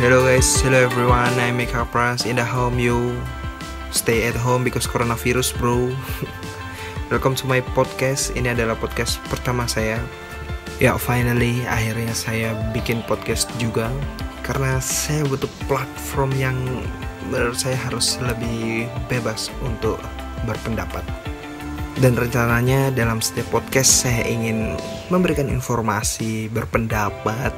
Hello guys, hello everyone. I'm Mika Pras. In the home you stay at home because coronavirus, bro. Welcome to my podcast. Ini adalah podcast pertama saya. Ya, finally akhirnya saya bikin podcast juga karena saya butuh platform yang menurut saya harus lebih bebas untuk berpendapat. Dan rencananya dalam setiap podcast saya ingin memberikan informasi, berpendapat,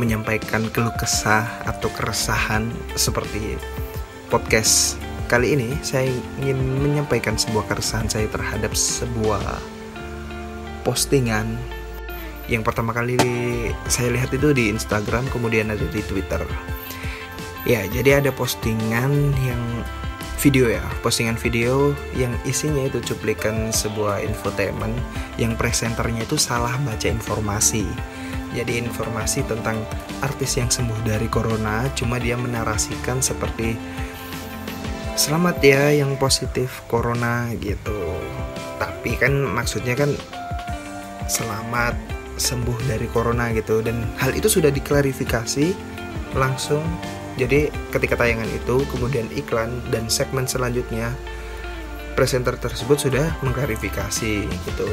menyampaikan keluh kesah atau keresahan seperti podcast kali ini saya ingin menyampaikan sebuah keresahan saya terhadap sebuah postingan. Yang pertama kali saya lihat itu di Instagram kemudian ada di Twitter. Ya jadi ada postingan yang video ya postingan video yang isinya itu cuplikan sebuah infotainment yang presenternya itu salah baca informasi jadi informasi tentang artis yang sembuh dari corona cuma dia menarasikan seperti selamat ya yang positif corona gitu. Tapi kan maksudnya kan selamat sembuh dari corona gitu. Dan hal itu sudah diklarifikasi langsung. Jadi ketika tayangan itu kemudian iklan dan segmen selanjutnya presenter tersebut sudah mengklarifikasi gitu.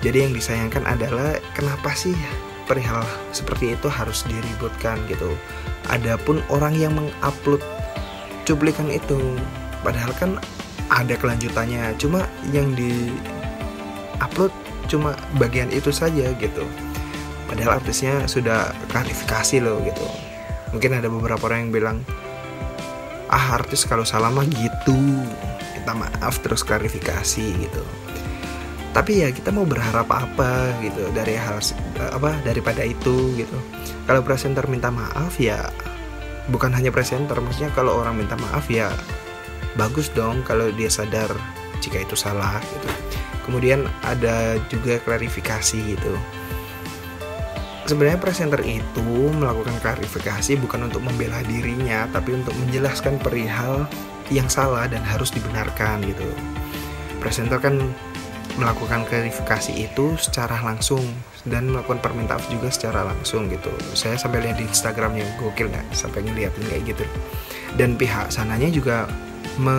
Jadi yang disayangkan adalah kenapa sih perihal seperti itu harus diributkan gitu. Adapun orang yang mengupload cuplikan itu padahal kan ada kelanjutannya cuma yang di upload cuma bagian itu saja gitu. Padahal artisnya sudah klarifikasi loh gitu. Mungkin ada beberapa orang yang bilang ah artis kalau salah mah gitu kita maaf terus klarifikasi gitu tapi ya kita mau berharap apa gitu dari hal apa daripada itu gitu. Kalau presenter minta maaf ya bukan hanya presenter maksudnya kalau orang minta maaf ya bagus dong kalau dia sadar jika itu salah gitu. Kemudian ada juga klarifikasi gitu. Sebenarnya presenter itu melakukan klarifikasi bukan untuk membela dirinya tapi untuk menjelaskan perihal yang salah dan harus dibenarkan gitu. Presenter kan melakukan klarifikasi itu secara langsung dan melakukan permintaan juga secara langsung gitu. Saya sampai lihat di Instagram yang gokil nggak? Sampai ngeliatin kayak gitu. Dan pihak sananya juga me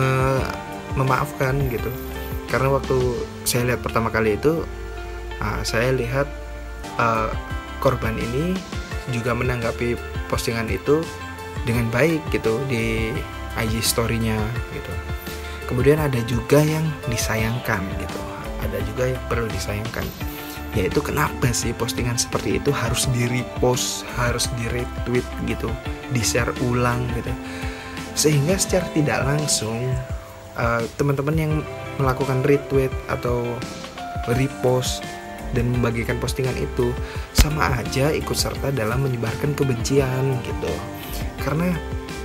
memaafkan gitu. Karena waktu saya lihat pertama kali itu uh, saya lihat uh, korban ini juga menanggapi postingan itu dengan baik gitu di IG story-nya gitu. Kemudian ada juga yang disayangkan gitu ada juga yang perlu disayangkan yaitu kenapa sih postingan seperti itu harus di repost harus di retweet gitu di share ulang gitu. Sehingga secara tidak langsung uh, teman-teman yang melakukan retweet atau repost dan membagikan postingan itu sama aja ikut serta dalam menyebarkan kebencian gitu. Karena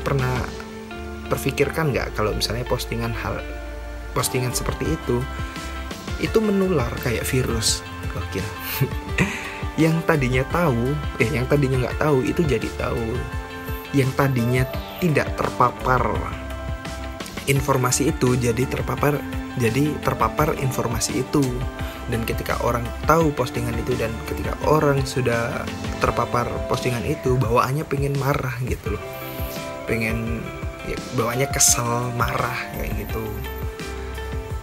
pernah terfikirkan nggak kalau misalnya postingan hal postingan seperti itu itu menular kayak virus. Gokil. Yang tadinya tahu eh yang tadinya nggak tahu itu jadi tahu. Yang tadinya tidak terpapar informasi itu jadi terpapar jadi terpapar informasi itu. Dan ketika orang tahu postingan itu dan ketika orang sudah terpapar postingan itu bawaannya pengen marah gitu loh. Pengen ya, bawaannya kesel marah kayak gitu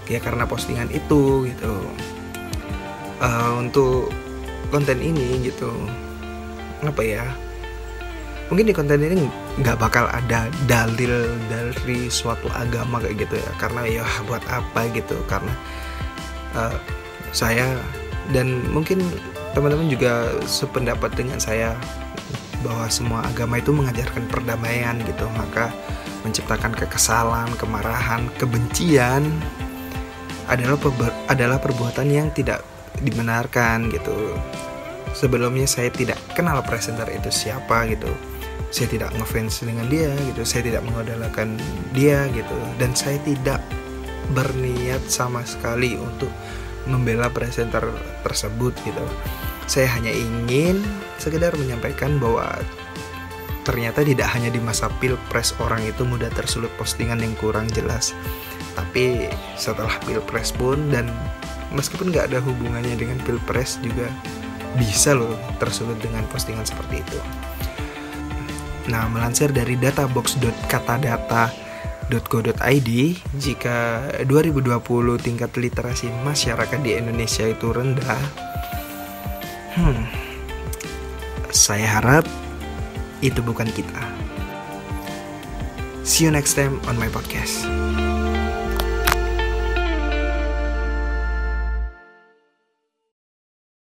ya karena postingan itu gitu. Uh, untuk konten ini gitu. Apa ya? Mungkin di konten ini nggak bakal ada dalil dari suatu agama kayak gitu ya. Karena ya buat apa gitu. Karena uh, saya dan mungkin teman-teman juga sependapat dengan saya bahwa semua agama itu mengajarkan perdamaian gitu. Maka menciptakan kekesalan kemarahan kebencian adalah adalah perbuatan yang tidak dibenarkan gitu. Sebelumnya saya tidak kenal presenter itu siapa gitu. Saya tidak ngefans dengan dia gitu. Saya tidak mengodalakan dia gitu. Dan saya tidak berniat sama sekali untuk membela presenter tersebut gitu. Saya hanya ingin sekedar menyampaikan bahwa ternyata tidak hanya di masa pilpres orang itu mudah tersulut postingan yang kurang jelas tapi setelah pilpres pun dan meskipun nggak ada hubungannya dengan pilpres juga bisa loh tersulut dengan postingan seperti itu Nah, melansir dari databox.katadata.go.id, jika 2020 tingkat literasi masyarakat di Indonesia itu rendah, hmm, saya harap itu bukan kita. See you next time on my podcast.